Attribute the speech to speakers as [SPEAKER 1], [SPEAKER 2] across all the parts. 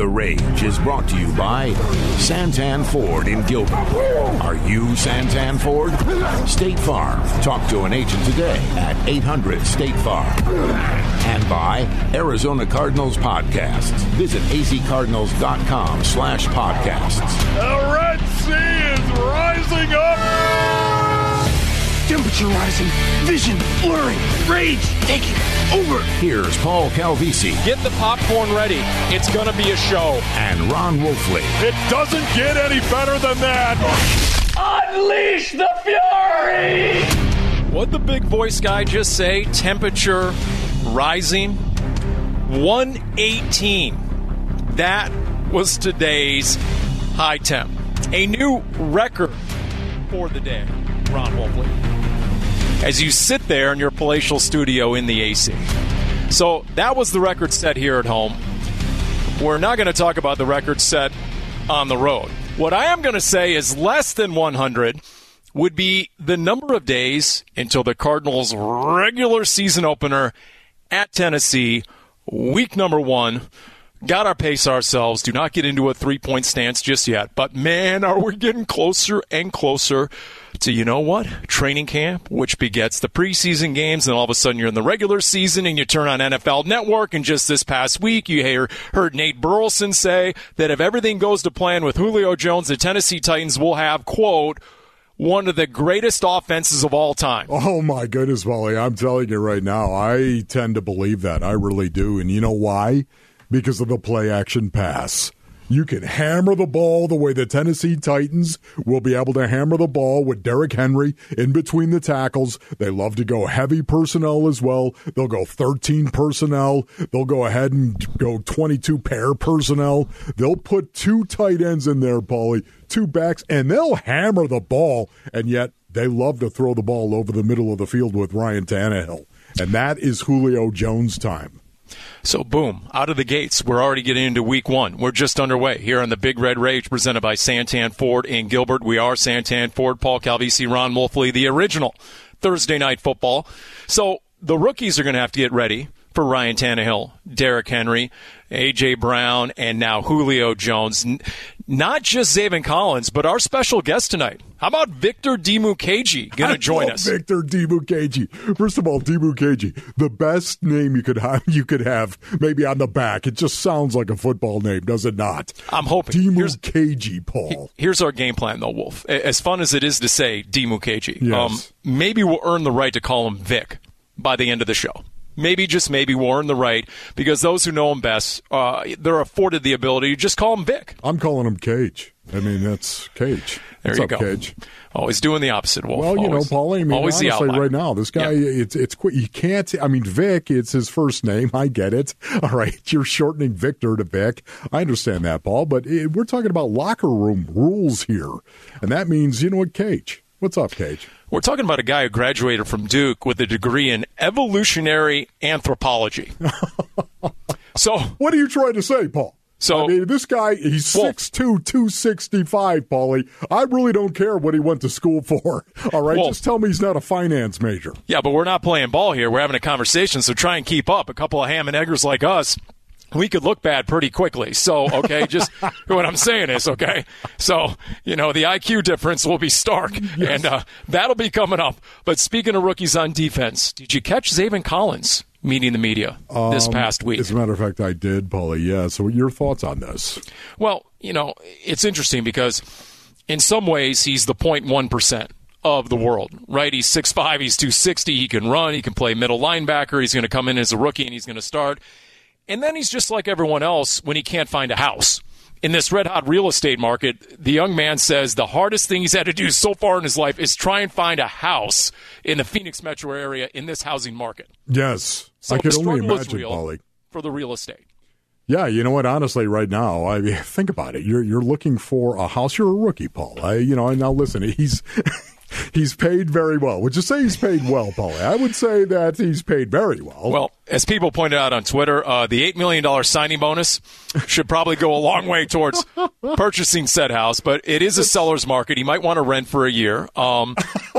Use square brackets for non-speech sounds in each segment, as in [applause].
[SPEAKER 1] The Rage is brought to you by Santan Ford in Gilbert. Are you Santan Ford? State Farm. Talk to an agent today at 800 State Farm. And by Arizona Cardinals Podcasts. Visit azcardinals.com slash podcasts.
[SPEAKER 2] The Red Sea is rising up.
[SPEAKER 3] Temperature rising, vision blurring, rage taking over.
[SPEAKER 1] Here's Paul Calvisi
[SPEAKER 4] Get the popcorn ready. It's going to be a show.
[SPEAKER 1] and Ron Wolfley.
[SPEAKER 2] It doesn't get any better than that.
[SPEAKER 3] Unleash the fury!
[SPEAKER 4] What the big voice guy just say? Temperature rising. 118. That was today's high temp. A new record for the day, Ron Wolfley. As you sit there in your palatial studio in the AC. So that was the record set here at home. We're not going to talk about the record set on the road. What I am going to say is less than 100 would be the number of days until the Cardinals' regular season opener at Tennessee, week number one. Got our pace ourselves. Do not get into a three point stance just yet. But man, are we getting closer and closer to, you know what? Training camp, which begets the preseason games. And all of a sudden you're in the regular season and you turn on NFL Network. And just this past week, you hear, heard Nate Burleson say that if everything goes to plan with Julio Jones, the Tennessee Titans will have, quote, one of the greatest offenses of all time.
[SPEAKER 2] Oh my goodness, Wally! I'm telling you right now, I tend to believe that. I really do, and you know why? Because of the play action pass. You can hammer the ball the way the Tennessee Titans will be able to hammer the ball with Derrick Henry in between the tackles. They love to go heavy personnel as well. They'll go 13 personnel. They'll go ahead and go 22 pair personnel. They'll put two tight ends in there, Paulie, two backs, and they'll hammer the ball. And yet they love to throw the ball over the middle of the field with Ryan Tannehill. And that is Julio Jones time.
[SPEAKER 4] So, boom, out of the gates, we're already getting into week one. We're just underway here on the Big Red Rage presented by Santan Ford in Gilbert. We are Santan Ford, Paul Calvisi, Ron Wolfley, the original Thursday night football. So, the rookies are going to have to get ready for Ryan Tannehill, Derrick Henry, A.J. Brown, and now Julio Jones. Not just Zaven Collins, but our special guest tonight. How about Victor Dimukeje going to join us?
[SPEAKER 2] Victor Dimukeje. First of all, Dimukeje, the best name you could have, you could have maybe on the back. It just sounds like a football name, does it not?
[SPEAKER 4] I'm hoping.
[SPEAKER 2] Dimukeje, Paul.
[SPEAKER 4] Here's our game plan, though, Wolf. As fun as it is to say Dimukeje, um,
[SPEAKER 2] Yes.
[SPEAKER 4] maybe we'll earn the right to call him Vic by the end of the show. Maybe, just maybe, we'll the right because those who know him best, uh, they're afforded the ability to just call him Vic.
[SPEAKER 2] I'm calling him Cage. I mean, that's Cage.
[SPEAKER 4] There
[SPEAKER 2] What's
[SPEAKER 4] you
[SPEAKER 2] up,
[SPEAKER 4] go.
[SPEAKER 2] Cage?
[SPEAKER 4] Always doing the opposite, Wolf.
[SPEAKER 2] Well, you
[SPEAKER 4] Always-
[SPEAKER 2] know, Paul. I mean,
[SPEAKER 4] always the
[SPEAKER 2] honestly, right now, this guy,
[SPEAKER 4] Yeah.
[SPEAKER 2] it's it's quick. You can't. I mean, Vic. It's his first name. I get it. [laughs] All right, you're shortening Victor to Vic. I understand that, Paul. But it, we're talking about locker room rules here, and that means you know what, Cage. What's up, Cage?
[SPEAKER 4] We're talking about a guy who graduated from Duke with a degree in evolutionary anthropology. [laughs] so,
[SPEAKER 2] What are you trying to say, Paul?
[SPEAKER 4] So-
[SPEAKER 2] I mean, this guy, he's
[SPEAKER 4] Well-
[SPEAKER 2] 6'2", 265, Paulie. I really don't care what he went to school for. [laughs] All right,
[SPEAKER 4] Well-
[SPEAKER 2] just tell me he's not a finance major.
[SPEAKER 4] yeah, but we're not playing ball here. We're having a conversation, so try and keep up. A couple of ham and eggers like us. We could look bad pretty quickly. So, okay, just [laughs] what I'm saying is, okay. So, you know, the IQ difference will be stark, and uh, that'll be coming up. But speaking of rookies on defense, did you catch Zaven Collins meeting the media this past week?
[SPEAKER 2] Um, As a matter of fact, I did, Paulie. Yeah. So, your thoughts on this?
[SPEAKER 4] Well, you know, it's interesting because in some ways he's the 0.1% of the world, right? He's 6'5, he's 260, he can run, he can play middle linebacker, he's going to come in as a rookie and he's going to start. And then he's just like everyone else when he can't find a house. In this red hot real estate market, the young man says the hardest thing he's had to do so far in his life is try and find a house in the Phoenix metro area in this housing market.
[SPEAKER 2] Yes.
[SPEAKER 4] So
[SPEAKER 2] I can only imagine, Paulie.
[SPEAKER 4] for the real estate.
[SPEAKER 2] Yeah, you know what? Honestly, right now, I mean, [laughs] think about it. You're you're looking for a house. You're a rookie, Paul. I, you know, now listen, [laughs] he's he's paid very well. Would you say he's paid well, Paulie? I would say that he's paid very well.
[SPEAKER 4] Well, as people pointed out on Twitter, uh, the $8 million signing bonus should probably go a long way towards [laughs] purchasing said house, but it is a seller's market. He might want to rent for a year. Um,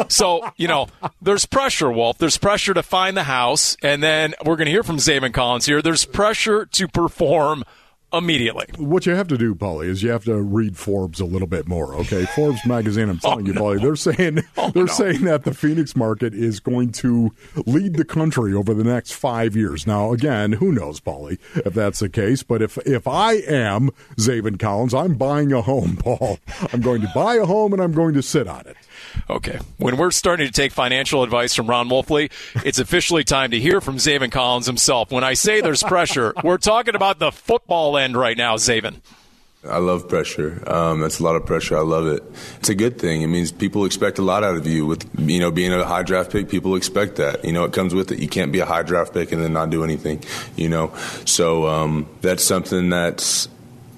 [SPEAKER 4] so, you know, there's pressure, Wolf. There's pressure to find the house, and then we're going to hear from Zaven Collins here. There's pressure to perform – immediately.
[SPEAKER 2] What you have to do, Paulie, is you have to read Forbes a little bit more. Okay, Forbes magazine. I'm telling oh, you, Paulie, they're saying [laughs] oh, they're no. saying that the Phoenix market is going to lead the country over the next five years. Now, again, who knows, Paulie, if that's the case? But if if I am Zaven Collins, I'm buying a home, [laughs] Paul. I'm going to buy a home and I'm going to sit on it.
[SPEAKER 4] Okay. When we're starting to take financial advice from Ron Wolfley, it's officially time to hear from Zaven Collins himself. When I say there's pressure, [laughs] we're talking about the football end right now, Zaven.
[SPEAKER 5] I love pressure. Um, that's a lot of pressure. I love it. It's a good thing. It means people expect a lot out of you. With you know being a high draft pick, people expect that. You know it comes with it. You can't be a high draft pick and then not do anything. You know, so um, that's something that's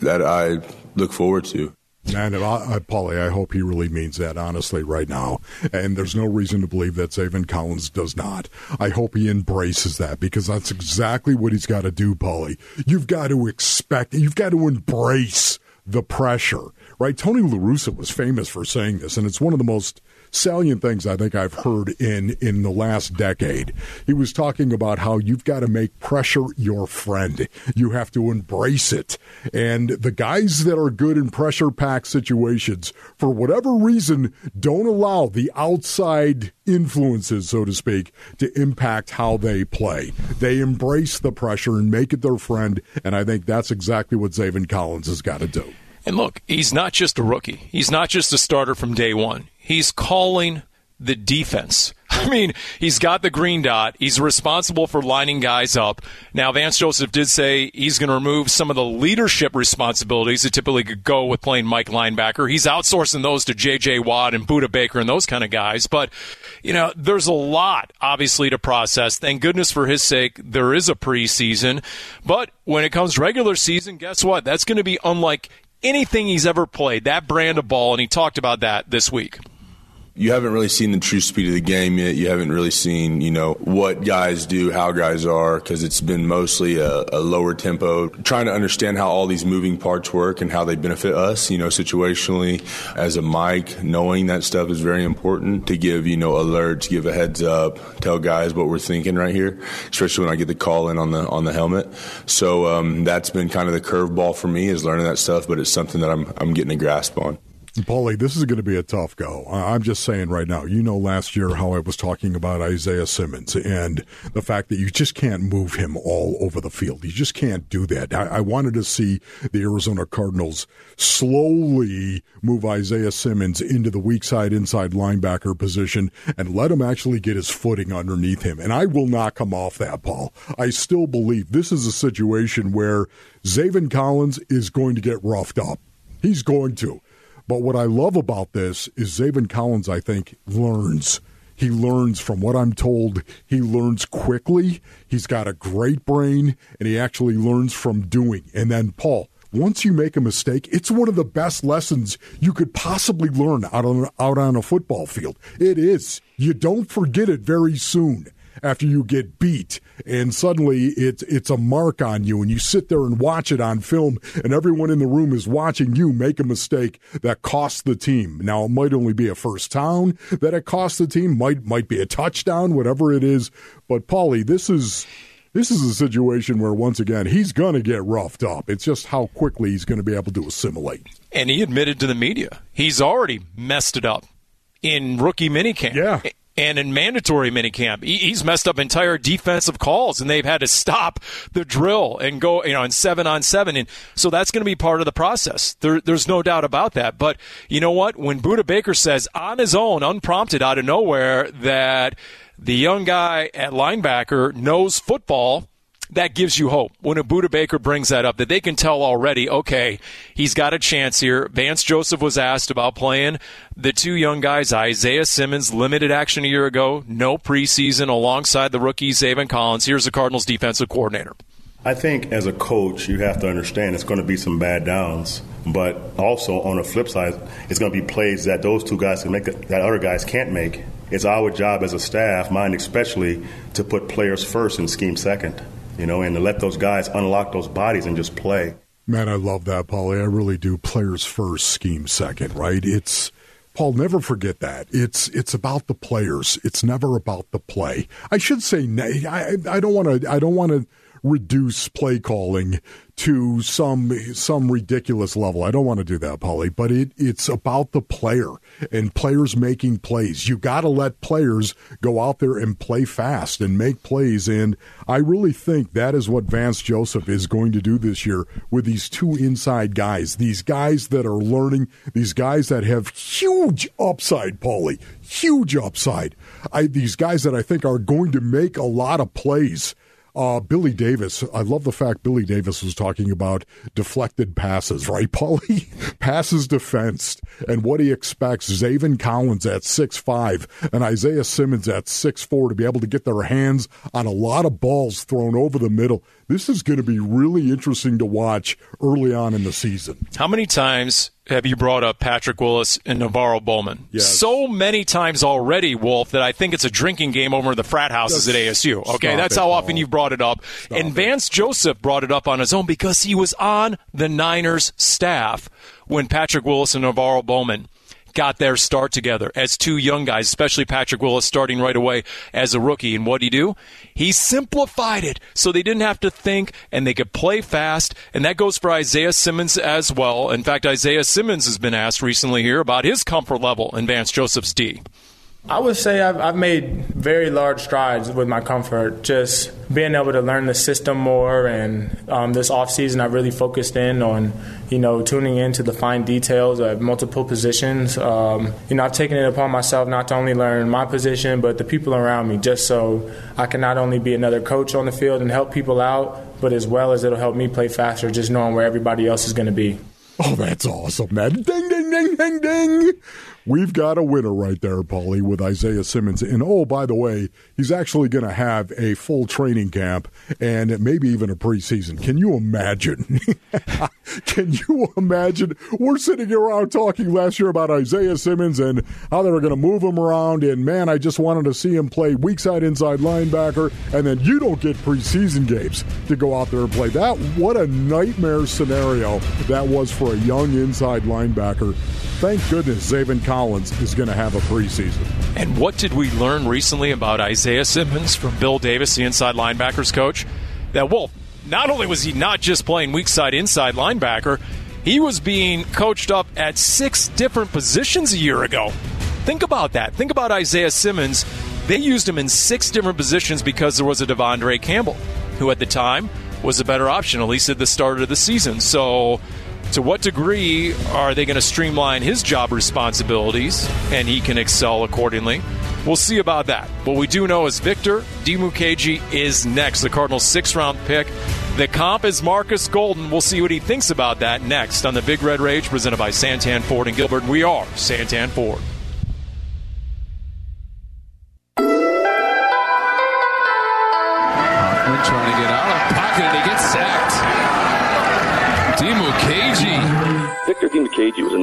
[SPEAKER 5] that I look forward to.
[SPEAKER 2] Man, I, I, Paulie, I hope he really means that honestly right now. And there's no reason to believe that Zaven Collins does not. I hope he embraces that because that's exactly what he's got to do, Paulie. You've got to expect, you've got to embrace the pressure, right? Tony La Russa was famous for saying this, and it's one of the most salient things I think I've heard in in the last decade. He was talking about how you've got to make pressure your friend. You have to embrace it. And the guys that are good in pressure pack situations, for whatever reason, don't allow the outside influences, so to speak, to impact how they play. They embrace the pressure and make it their friend. And I think that's exactly what Zaven Collins has got to do.
[SPEAKER 4] And look, he's not just a rookie. He's not just a starter from day one. He's calling the defense. [laughs] I mean, he's got the green dot. He's responsible for lining guys up. Now, Vance Joseph did say he's going to remove some of the leadership responsibilities that typically go with playing Mike linebacker. He's outsourcing those to J.J. Watt and Budda Baker and those kind of guys. But, you know, there's a lot, obviously, to process. Thank goodness for his sake, there is a preseason. But when it comes regular season, guess what? That's going to be unlike anything he's ever played, that brand of ball, and he talked about that this week
[SPEAKER 5] you haven't really seen the true speed of the game yet. You haven't really seen, you know, what guys do, how guys are, because it's been mostly a, a, lower tempo. Trying to understand how all these moving parts work and how they benefit us, you know, situationally. As a mic, knowing that stuff is very important to give, you know, alerts, give a heads up, tell guys what we're thinking right here, especially when I get the call in on the on the helmet. So um, that's been kind of the curveball for me is learning that stuff, but it's something that I'm I'm getting a grasp on.
[SPEAKER 2] Paulie, this is going to be a tough go. I'm just saying right now, you know, last year how I was talking about Isaiah Simmons and the fact that you just can't move him all over the field. You just can't do that. I, I wanted to see the Arizona Cardinals slowly move Isaiah Simmons into the weak side inside linebacker position and let him actually get his footing underneath him. And I will not come off that, Paul. I still believe this is a situation where Zaven Collins is going to get roughed up. He's going to. But what I love about this is Zaven Collins, I think, learns. He learns from what I'm told. He learns quickly. He's got a great brain, and he actually learns from doing. And then, Paul, once you make a mistake, it's one of the best lessons you could possibly learn out on, out on a football field. It is. You don't forget it very soon after you get beat and suddenly it's it's a mark on you and you sit there and watch it on film and everyone in the room is watching you make a mistake that costs the team. Now it might only be a first down that it costs the team, might might be a touchdown, whatever it is. But Paulie, this is this is a situation where once again he's going to get roughed up. It's just how quickly he's going to be able to assimilate.
[SPEAKER 4] And he admitted to the media he's already messed it up in rookie minicamp.
[SPEAKER 2] Yeah
[SPEAKER 4] and in mandatory minicamp, he's messed up entire defensive calls, and they've had to stop the drill and go, you know, in seven on seven, and so that's going to be part of the process. There, there's no doubt about that. But you know what? When Budda Baker says on his own, unprompted, out of nowhere, that the young guy at linebacker knows football that gives you hope when a Budda Baker brings that up that they can tell already, okay, he's got a chance here. Vance Joseph was asked about playing the two young guys, Isaiah Simmons, limited action a year ago, no preseason alongside the rookie Zaven Collins. Here's the Cardinals defensive coordinator.
[SPEAKER 6] I think as a coach, you have to understand it's going to be some bad downs But also on the flip side, it's going to be plays that those two guys can make that other guys can't make. It's our job as a staff, mine especially, to put players first and scheme second. You know, and to let those guys unlock those bodies and just play.
[SPEAKER 2] Man, I love that, Paulie. I really do. Players first, scheme second, right? It's Paul. Never forget that. It's it's about the players. It's never about the play. I should say. I I don't want to. I don't want to reduce play calling to some some ridiculous level. I don't want to do that, Paulie, but it it's about the player and players making plays. You got to let players go out there and play fast and make plays and I really think that is what Vance Joseph is going to do this year with these two inside guys. These guys that are learning, these guys that have huge upside, Paulie. Huge upside. I, these guys that I think are going to make a lot of plays uh, Billy Davis, I love the fact Billy Davis was talking about deflected passes, right, [laughs] Paulie? passes defensed and what he expects Zaven Collins at six five and Isaiah Simmons at six four to be able to get their hands on a lot of balls thrown over the middle. This is going to be really interesting to watch early on in the season.
[SPEAKER 4] How many times have you brought up Patrick Willis and NaVorro Bowman?
[SPEAKER 2] Yes.
[SPEAKER 4] So many times already, Wolf, that I think it's a drinking game over the frat houses at ASU. Okay, that's
[SPEAKER 2] it,
[SPEAKER 4] how often you've brought it up.
[SPEAKER 2] Stop
[SPEAKER 4] and
[SPEAKER 2] it.
[SPEAKER 4] Vance Joseph brought it up on his own because he was on the Niners staff when Patrick Willis and NaVorro Bowman got their start together as two young guys, especially Patrick Willis starting right away as a rookie. And what did he do? He simplified it so they didn't have to think and they could play fast. And that goes for Isaiah Simmons as well. In fact, Isaiah Simmons has been asked recently here about his comfort level in Vance Joseph's D.
[SPEAKER 7] I would say I've, I've made very large strides with my comfort. Just being able to learn the system more, and um, this off season, I really focused in on, you know, tuning into the fine details of multiple positions. Um, you know, I've taken it upon myself not to only learn my position, but the people around me, just so I can not only be another coach on the field and help people out, but as well as it'll help me play faster, just knowing where everybody else is going to be.
[SPEAKER 2] Oh, that's awesome, man. Ding, ding, ding, ding, ding. We've got a winner right there, Paulie, with Isaiah Simmons. And oh, by the way, he's actually going to have a full training camp and maybe even a preseason. Can you imagine? [laughs] Can you imagine? We're sitting around talking last year about Isaiah Simmons and how they were going to move him around. And man, I just wanted to see him play weak side inside linebacker. And then you don't get preseason games to go out there and play. That what a nightmare scenario that was for a young inside linebacker. Thank goodness Zaven Collins is going to have a preseason.
[SPEAKER 4] And what did we learn recently about Isaiah Simmons from Bill Davis, the inside linebackers coach? That Wolf, not only was he not just playing weak side inside linebacker, he was being coached up at six different positions a year ago. Think about that. Think about Isaiah Simmons. They used him in six different positions because there was a De'Vondre Campbell, who at the time was a better option, at least at the start of the season. So to what degree are they going to streamline his job responsibilities and he can excel accordingly? We'll see about that. What we do know is Victor Dimukeje is next, the Cardinals' sixth round pick. The comp is Marcus Golden. We'll see what he thinks about that next on the Big Red Rage presented by Santan Ford and Gilbert. We are Santan Ford.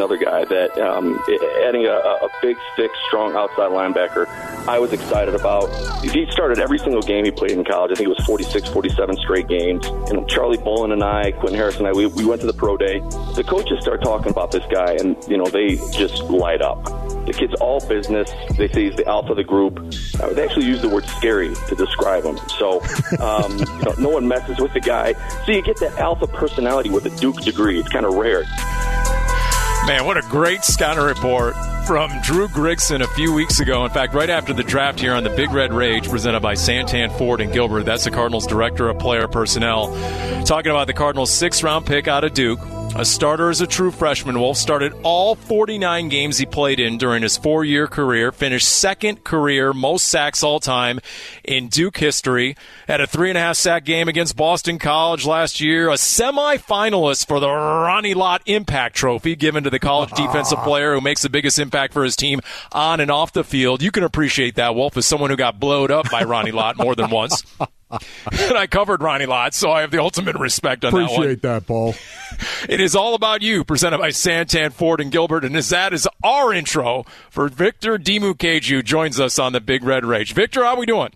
[SPEAKER 8] Another guy that, um, adding a, a big, thick, strong outside linebacker, I was excited about. He started every single game he played in college. I think it was 46, 47 straight games. And Charlie Bullen and I, Quentin Harris and I, we, we went to the pro day. The coaches start talking about this guy, and, you know, they just light up. The kid's all business. They say he's the alpha of the group. Uh, they actually use the word scary to describe him. So, um, [laughs] you know, no one messes with the guy. So you get that alpha personality with a Duke degree. It's kind of rare.
[SPEAKER 4] Man, what a great scouting report from Drew Grigson a few weeks ago. In fact, right after the draft here on the Big Red Rage, presented by Santan Ford and Gilbert. That's the Cardinals' director of player personnel. Talking about the Cardinals' sixth round pick out of Duke. A starter as a true freshman, Wolf started all 49 games he played in during his four year career, finished second career most sacks all time in Duke history. Had a three and a half sack game against Boston College last year, a semifinalist for the Ronnie Lott Impact Trophy given to the college defensive player who makes the biggest impact for his team on and off the field. You can appreciate that, Wolf, as someone who got blowed up by Ronnie Lott more than once. [laughs] and I covered Ronnie Lott, so I have the ultimate respect on
[SPEAKER 2] Appreciate
[SPEAKER 4] that
[SPEAKER 2] that, Paul. [laughs]
[SPEAKER 4] It is all about you, presented by Santan Ford and Gilbert, and as that is our intro for Victor Dimukeje, joins us on the Big Red Rage. Victor, how we doing?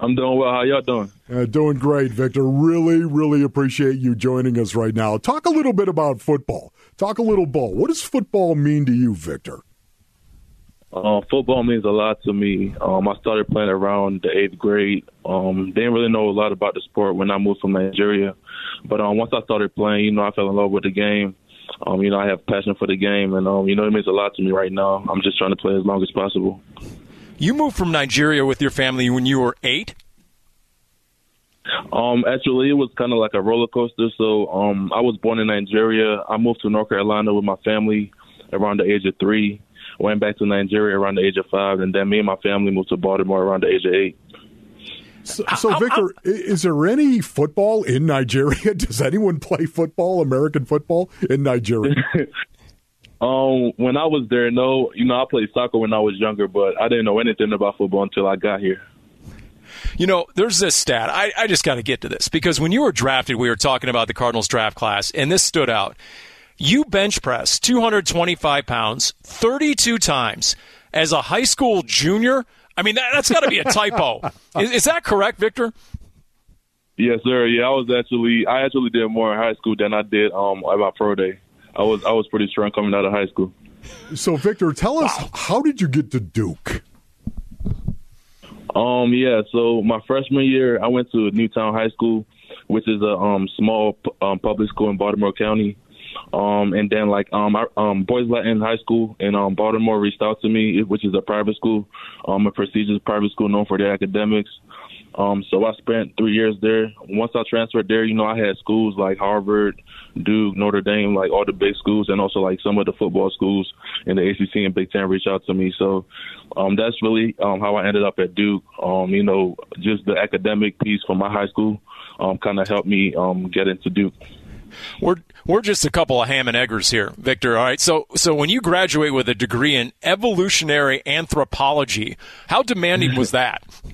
[SPEAKER 9] I'm doing well. How y'all doing?
[SPEAKER 2] Uh, doing great, Victor. Really, really appreciate you joining us right now. Talk a little bit about football. Talk a little ball. What does football mean to you, Victor?
[SPEAKER 9] Uh, football means a lot to me. Um, I started playing around the eighth grade. Um, didn't really know a lot about the sport when I moved from Nigeria, but um, once I started playing, you know, I fell in love with the game. Um, you know, I have passion for the game, and um, you know, it means a lot to me right now. I'm just trying to play as long as possible.
[SPEAKER 4] You moved from Nigeria with your family when you were eight.
[SPEAKER 9] Um, actually, it was kind of like a roller coaster. So, um, I was born in Nigeria. I moved to North Carolina with my family around the age of three. Went back to Nigeria around the age of five, and then me and my family moved to Baltimore around the age of eight.
[SPEAKER 2] So, so Victor, is there any football in Nigeria? [laughs] Does anyone play football, American football, in Nigeria? [laughs]
[SPEAKER 9] Um, when I was there, no, you know, I played soccer when I was younger, but I didn't know anything about football until I got here.
[SPEAKER 4] You know, there's this stat. I, I just got to get to this because when you were drafted, we were talking about the Cardinals draft class, and this stood out. You bench press 225 pounds 32 times as a high school junior. I mean, that, that's got to be a typo. [laughs] is, is that correct, Victor?
[SPEAKER 9] Yes, sir. Yeah, I was actually I actually did more in high school than I did um at my pro day. I was I was pretty strong coming out of high school.
[SPEAKER 2] So, Victor, tell us how did you get to Duke?
[SPEAKER 9] Um, yeah. So my freshman year, I went to Newtown High School, which is a um small um, public school in Baltimore County. Um, and then like um, I, um, Boys Latin High School in um, Baltimore reached out to me, which is a private school, um, a prestigious private school known for their academics. Um, so I spent three years there. Once I transferred there, you know, I had schools like Harvard, Duke, Notre Dame, like all the big schools, and also like some of the football schools in the ACC and Big Ten reach out to me. So um, that's really um, how I ended up at Duke. Um, you know, just the academic piece from my high school um, kind of helped me um, get into Duke.
[SPEAKER 4] We're we're just a couple of ham and eggers here, Victor. All right. So so when you graduate with a degree in evolutionary anthropology, how demanding was that? [laughs]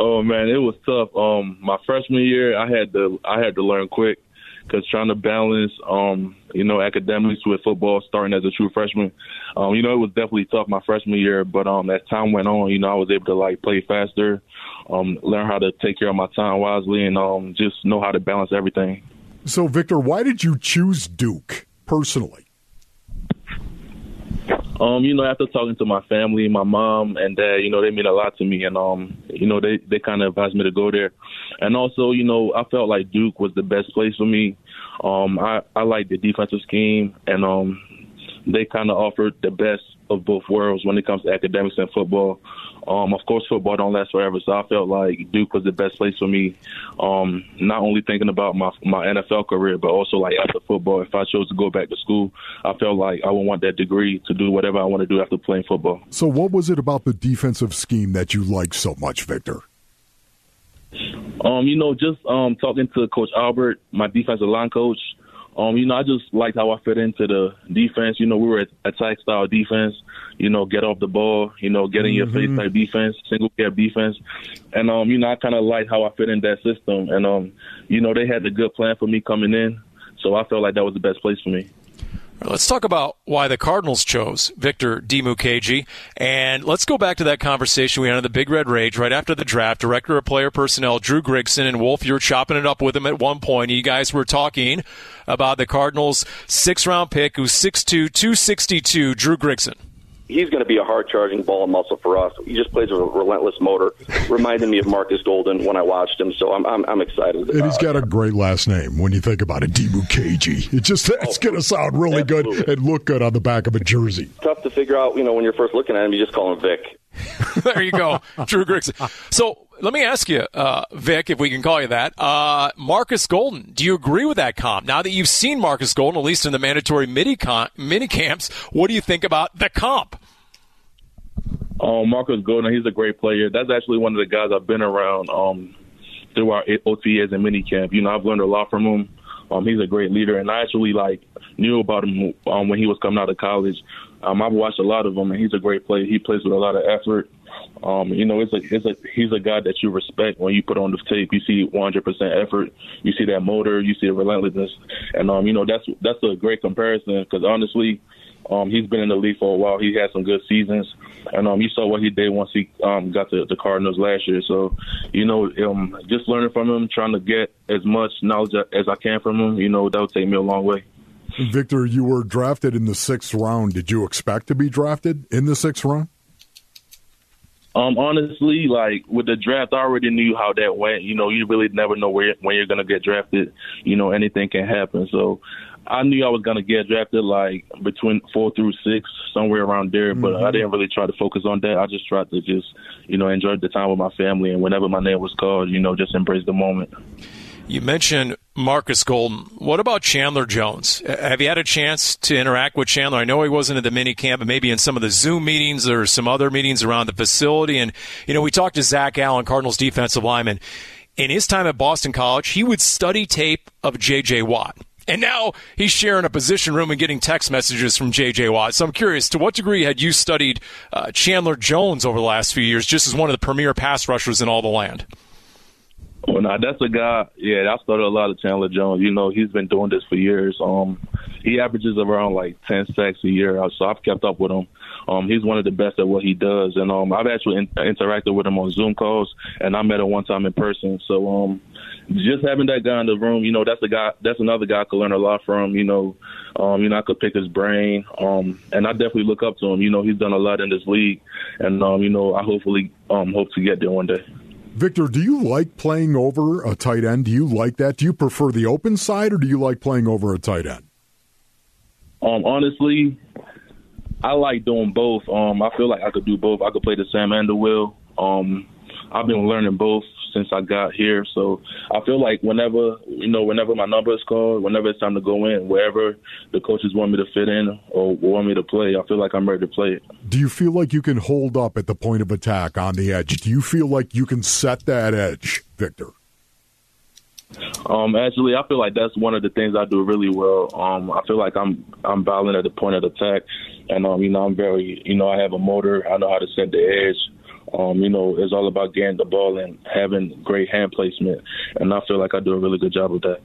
[SPEAKER 9] Oh man, it was tough. Um, my freshman year, I had to I had to learn quick because trying to balance, um, you know, academics with football, starting as a true freshman, um, you know, it was definitely tough my freshman year. But um, as time went on, you know, I was able to like play faster, um, learn how to take care of my time wisely, and um, just know how to balance everything.
[SPEAKER 2] So, Victor, why did you choose Duke personally?
[SPEAKER 9] Um, you know, after talking to my family, my mom and dad, you know, they mean a lot to me, and um, you know, they they kind of advised me to go there, and also, you know, I felt like Duke was the best place for me. Um, I I like the defensive scheme, and um, they kind of offered the best of both worlds when it comes to academics and football. Um, of course, football don't last forever, so I felt like Duke was the best place for me. Um, not only thinking about my my NFL career, but also like after football. If I chose to go back to school, I felt like I would want that degree to do whatever I want to do after playing football.
[SPEAKER 2] So, what was it about the defensive scheme that you liked so much, Victor?
[SPEAKER 9] Um, you know, just um, talking to Coach Albert, my defensive line coach. Um, you know, I just liked how I fit into the defense. You know, we were a attack style defense. You know, get off the ball. You know, get in your face type defense, single gap defense. And um, you know, I kind of liked how I fit in that system. And um, you know, they had a good plan for me coming in, so I felt like that was the best place for me.
[SPEAKER 4] Let's talk about why the Cardinals chose Victor Dimukeje. And let's go back to that conversation we had on the Big Red Rage right after the draft. Director of Player Personnel, Drew Grigson, and Wolf, you were chopping it up with him at one point. You guys were talking about the Cardinals' six round pick, who's 6'2, 262, Drew Grigson
[SPEAKER 8] he's going to be a hard charging ball and muscle for us. He just plays with a relentless motor, reminding me of Marcus Golden when I watched him. So I'm I'm, I'm excited.
[SPEAKER 2] And he's got a great last name when you think about it, Dimukeje. It just oh, it's going to sound really
[SPEAKER 8] Absolutely.
[SPEAKER 2] good and look good on the back of a jersey.
[SPEAKER 8] Tough to figure out, you know, when you're first looking at him, you just call him Vic. [laughs]
[SPEAKER 4] there you go, Drew Grigson. So let me ask you, uh, Vic, if we can call you that, uh, Marcus Golden. Do you agree with that comp? Now that you've seen Marcus Golden, at least in the mandatory mini con- mini camps, what do you think about the comp?
[SPEAKER 9] Um, Marcus Golden, he's a great player. That's actually one of the guys I've been around um, through our OTAs and minicamp. You know, I've learned a lot from him. Um, he's a great leader, and I actually like knew about him um, when he was coming out of college. Um, I've watched a lot of him, and he's a great player. He plays with a lot of effort. Um, you know, it's a, it's a, he's a guy that you respect when you put on the tape. You see 100% effort, you see that motor, you see the relentlessness, and um, you know that's that's a great comparison because honestly, um, he's been in the league for a while. He had some good seasons, and um, you saw what he did once he um, got to the Cardinals last year. So, you know, um, just learning from him, trying to get as much knowledge as I can from him, you know, that would take me a long way.
[SPEAKER 2] Victor, you were drafted in the sixth round. Did you expect to be drafted in the sixth round?
[SPEAKER 9] Um, honestly, like with the draft, I already knew how that went. You know, you really never know where when you're gonna get drafted. You know, anything can happen. So, I knew I was gonna get drafted like between four through six, somewhere around there. But mm-hmm. I didn't really try to focus on that. I just tried to just, you know, enjoy the time with my family, and whenever my name was called, you know, just embrace the moment.
[SPEAKER 4] You mentioned Marcus Golden. What about Chandler Jones? Have you had a chance to interact with Chandler? I know he wasn't at the mini camp, but maybe in some of the Zoom meetings or some other meetings around the facility. And, you know, we talked to Zach Allen, Cardinals defensive lineman. In his time at Boston College, he would study tape of J.J. Watt. And now he's sharing a position room and getting text messages from J.J. Watt. So I'm curious, to what degree had you studied uh, Chandler Jones over the last few years, just as one of the premier pass rushers in all the land?
[SPEAKER 9] Well, now that's a guy. Yeah, I started a lot of Chandler Jones. You know, he's been doing this for years. Um, he averages around like ten sacks a year, so I've kept up with him. Um, he's one of the best at what he does, and um, I've actually in- interacted with him on Zoom calls, and I met him one time in person. So, um, just having that guy in the room, you know, that's a guy. That's another guy I could learn a lot from. You know, um, you know, I could pick his brain, um, and I definitely look up to him. You know, he's done a lot in this league, and um, you know, I hopefully um, hope to get there one day.
[SPEAKER 2] Victor, do you like playing over a tight end? Do you like that? Do you prefer the open side or do you like playing over a tight end?
[SPEAKER 9] Um, honestly, I like doing both. Um, I feel like I could do both. I could play the Sam and the Will. Um, I've been learning both since I got here. So I feel like whenever you know, whenever my number is called, whenever it's time to go in, wherever the coaches want me to fit in or want me to play, I feel like I'm ready to play it.
[SPEAKER 2] Do you feel like you can hold up at the point of attack on the edge? Do you feel like you can set that edge, Victor?
[SPEAKER 9] Um, actually, I feel like that's one of the things I do really well. Um, I feel like I'm I'm violent at the point of attack, and um, you know I'm very you know I have a motor. I know how to set the edge. Um, you know, it's all about getting the ball and having great hand placement, and I feel like I do a really good job with that.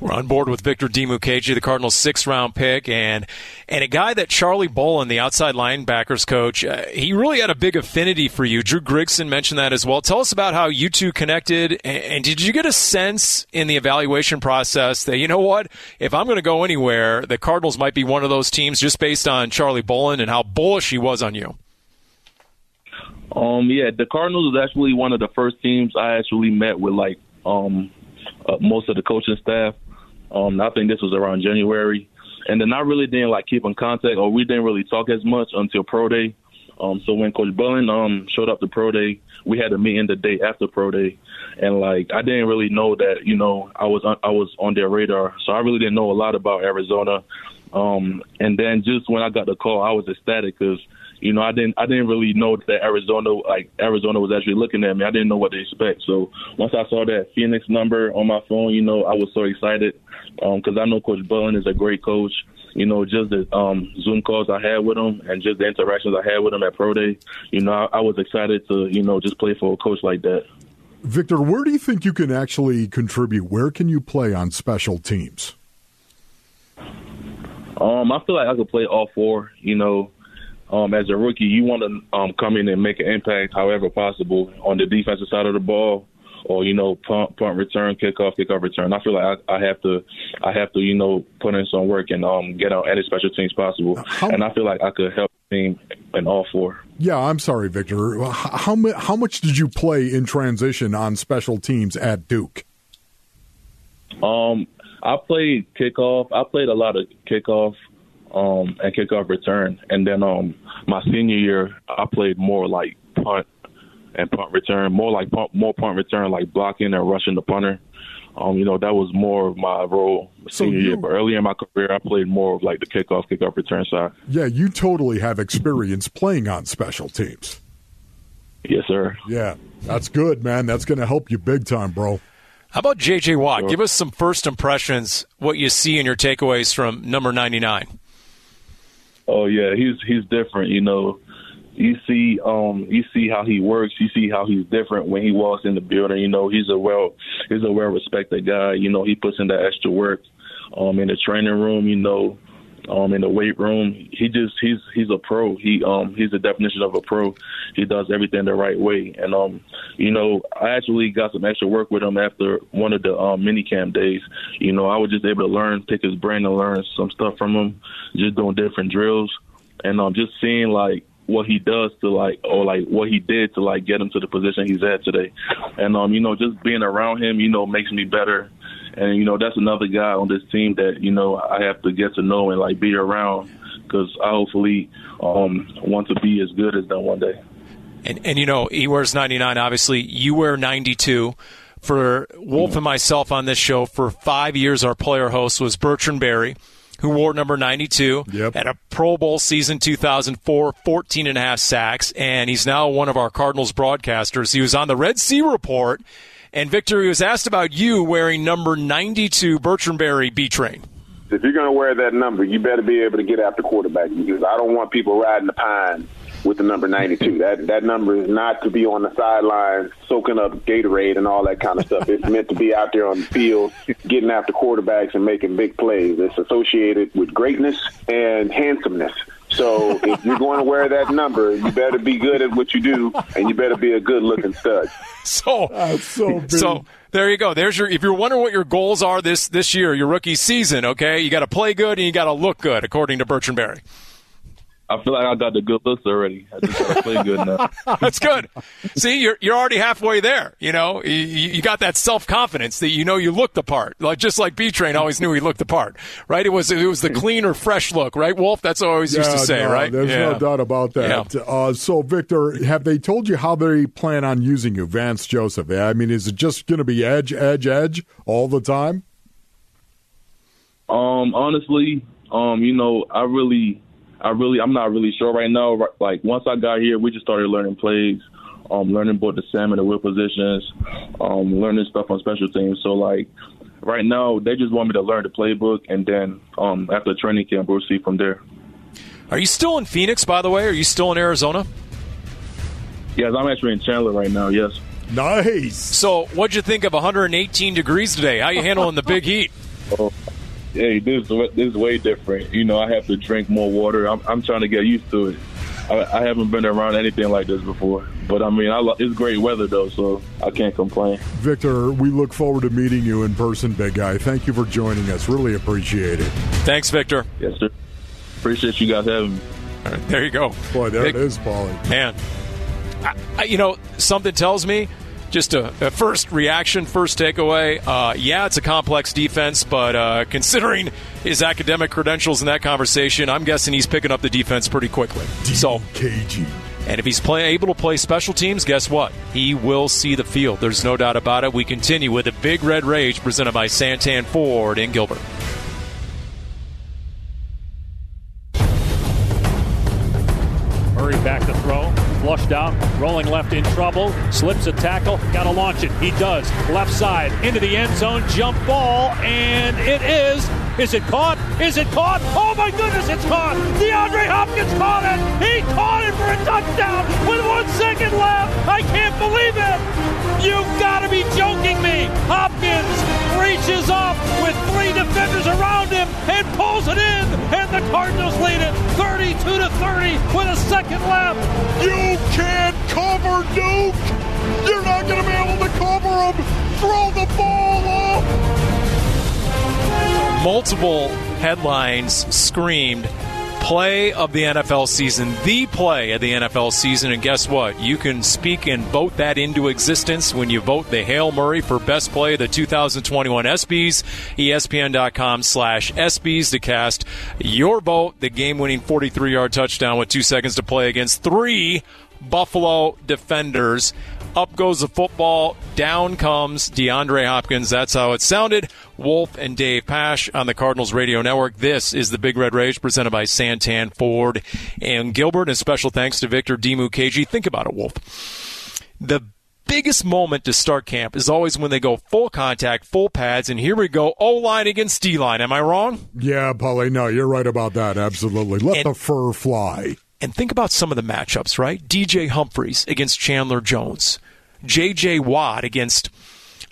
[SPEAKER 4] We're on board with Victor Dimukeje, the Cardinals' sixth-round pick, and and a guy that Charlie Bullen, the outside linebackers coach, uh, he really had a big affinity for you. Drew Grigson mentioned that as well. Tell us about how you two connected, and, and did you get a sense in the evaluation process that you know what, if I'm going to go anywhere, the Cardinals might be one of those teams just based on Charlie Bullen and how bullish he was on you.
[SPEAKER 9] Um, yeah, the Cardinals was actually one of the first teams I actually met with like um uh, most of the coaching staff. Um, I think this was around January, and then I really didn't like keep in contact, or we didn't really talk as much until pro day. Um, so when Coach Bullen um showed up to pro day, we had a meeting the day after pro day, and like I didn't really know that you know I was on, I was on their radar, so I really didn't know a lot about Arizona. Um, and then just when I got the call, I was ecstatic because you know, I didn't I didn't really know that Arizona like Arizona was actually looking at me. I didn't know what to expect. So once I saw that Phoenix number on my phone, you know, I was so excited because um, I know Coach Bullen is a great coach. You know, just the um, Zoom calls I had with him and just the interactions I had with him at Pro Day. You know, I, I was excited to you know just play for a coach like that.
[SPEAKER 2] Victor, where do you think you can actually contribute? Where can you play on special teams?
[SPEAKER 9] Um, I feel like I could play all four. You know, um, as a rookie, you want to um, come in and make an impact however possible on the defensive side of the ball, or you know, punt, punt return, kickoff, kickoff return. I feel like I, I have to, I have to, you know, put in some work and um, get on any special teams possible. How, and I feel like I could help the team in all four.
[SPEAKER 2] Yeah, I'm sorry, Victor. How how much did you play in transition on special teams at Duke?
[SPEAKER 9] Um, I played kickoff. I played a lot of kickoff um, and kickoff return. And then um, my senior year, I played more like punt and punt return, more like punt, more punt return, like blocking and rushing the punter. Um, you know, that was more of my role so senior you, year. But early in my career, I played more of like the kickoff, kickoff return side.
[SPEAKER 2] Yeah, you totally have experience playing on special teams.
[SPEAKER 9] Yes, sir.
[SPEAKER 2] Yeah, that's good, man. That's going to help you big time, bro.
[SPEAKER 4] How about J.J. Watt? Sure. Give us some first impressions, what you see in your takeaways from number 99.
[SPEAKER 9] Oh yeah, he's he's different. You know, you see um you see how he works you see how he's different when he walks in the building you know. He's a well he's a well respected guy you know. He puts in the extra work um in the training room you know um in the weight room he just he's he's a pro. He um he's the definition of a pro. He does everything the right way. And um you know i actually got some extra work with him after one of the um mini camp days. You know i was just able to learn pick his brain and learn some stuff from him just doing different drills. And um just seeing like what he does to like or like what he did to like get him to the position he's at today. And um, you know, just being around him, you know, makes me better. And you know, that's another guy on this team that you know I have to get to know and like be around because I hopefully um want to be as good as them one day.
[SPEAKER 4] And and you know, he wears 99 obviously, you wear 92 for Wolf and myself on this show for 5 years our player host was Bertrand Berry who wore number 92
[SPEAKER 2] yep.
[SPEAKER 4] at a Pro Bowl season 2004, 14 and a half sacks, and he's now one of our Cardinals broadcasters. He was on the Red Sea Report, and Victor, he was asked about you wearing number 92 Bertrand Berry B Train.
[SPEAKER 10] If you're going to wear that number, you better be able to get after quarterback because I don't want people riding the pine with the number 92. [laughs] that that number is not to be on the sidelines soaking up Gatorade and all that kind of stuff. It's meant to be out there on the field, getting after quarterbacks and making big plays. It's associated with greatness and handsomeness. So if you're going to wear that number, you better be good at what you do, and you better be a good-looking stud.
[SPEAKER 4] So,
[SPEAKER 2] so,
[SPEAKER 4] so there you go. There's your. If you're wondering what your goals are this this year, your rookie season, okay, you got to play good and you got to look good, according to Bertrand Berry.
[SPEAKER 9] I feel like I got the good looks already. I just gotta play good now. [laughs]
[SPEAKER 4] That's good. See, you're you're already halfway there. You know, you, you got that self confidence that you know you look the part. Like just like B Train always knew he looked the part, right? It was it was the clean or fresh look, right, Wolf? That's what I always
[SPEAKER 2] yeah,
[SPEAKER 4] used to say,
[SPEAKER 2] no,
[SPEAKER 4] right?
[SPEAKER 2] There's
[SPEAKER 4] yeah.
[SPEAKER 2] no doubt about that.
[SPEAKER 4] Yeah.
[SPEAKER 2] Uh, so, Victor, have they told you how they plan on using you, Vance Joseph? I mean, is it just going to be edge, edge, edge all the time?
[SPEAKER 9] Um, honestly, um, you know, I really I really, I'm not really sure right now. Like once I got here, we just started learning plays, um, learning both the Sam and the wheel positions, um, learning stuff on special teams. So like right now, they just want me to learn the playbook, and then um, after training camp, we'll see from there.
[SPEAKER 4] Are you still in Phoenix, by the way? Are you still in Arizona?
[SPEAKER 9] Yes, I'm actually in Chandler right now. Yes.
[SPEAKER 2] Nice.
[SPEAKER 4] So, what'd you think of 118 degrees today? How you handling the big heat? [laughs]
[SPEAKER 9] Oh, hey, this this is way different. You know, I have to drink more water. I'm, I'm trying to get used to it. I, I, haven't been around anything like this before, but I mean, I, it's great weather though, so I can't complain.
[SPEAKER 2] Victor, we look forward to meeting you in person, big guy. Thank you for joining us. Really appreciate it.
[SPEAKER 4] Thanks, Victor.
[SPEAKER 9] Yes, sir. Appreciate you guys having me.
[SPEAKER 4] All right, there you go.
[SPEAKER 2] Boy, there
[SPEAKER 4] big,
[SPEAKER 2] it is, Paulie.
[SPEAKER 4] Man, I, you know, something tells me just a, a, first reaction, first takeaway. Uh, yeah, it's a complex defense, but uh, considering his academic credentials in that conversation, I'm guessing he's picking up the defense pretty quickly. So,
[SPEAKER 2] KG.
[SPEAKER 4] And if he's play, able to play special teams, guess what? He will see the field. There's no doubt about it. We continue with a Big Red Rage presented by Santan Ford in Gilbert.
[SPEAKER 11] Out, rolling left in trouble, slips a tackle, got to launch it. He does. Left side into the end zone, jump ball, and it is. Is it caught? Is it caught? Oh my goodness, it's caught! DeAndre Hopkins caught it! He caught it for a touchdown with one second left! I can't believe it! You've got to be joking me! Cardinals lead it 32 to 30 with a second left.
[SPEAKER 2] You can't cover Duke! You're not going to be able to cover him! Throw the ball up!
[SPEAKER 4] Multiple headlines screamed play of the NFL season, the play of the NFL season. And guess what? You can speak and vote that into existence when you vote the Hail Murray for best play of the 2021 ESPYs. ESPN.com slash ESPYs to cast your vote. The game winning 43 yard touchdown with two seconds to play against three Buffalo defenders. Up goes the football. Down comes DeAndre Hopkins. That's how it sounded. Wolf and Dave Pasch on the Cardinals Radio Network. This is the Big Red Rage presented by Santan Ford and Gilbert. And special thanks to Victor Dimukeje. Think about it, Wolf. The biggest moment to start camp is always when they go full contact, full pads, and here we go, O line against D line. Am I wrong?
[SPEAKER 2] Yeah, Paulie, no, you're right about that. Absolutely. Let
[SPEAKER 4] and,
[SPEAKER 2] the fur fly.
[SPEAKER 4] And think about some of the matchups, right? DJ Humphries against Chandler Jones, J.J. Watt against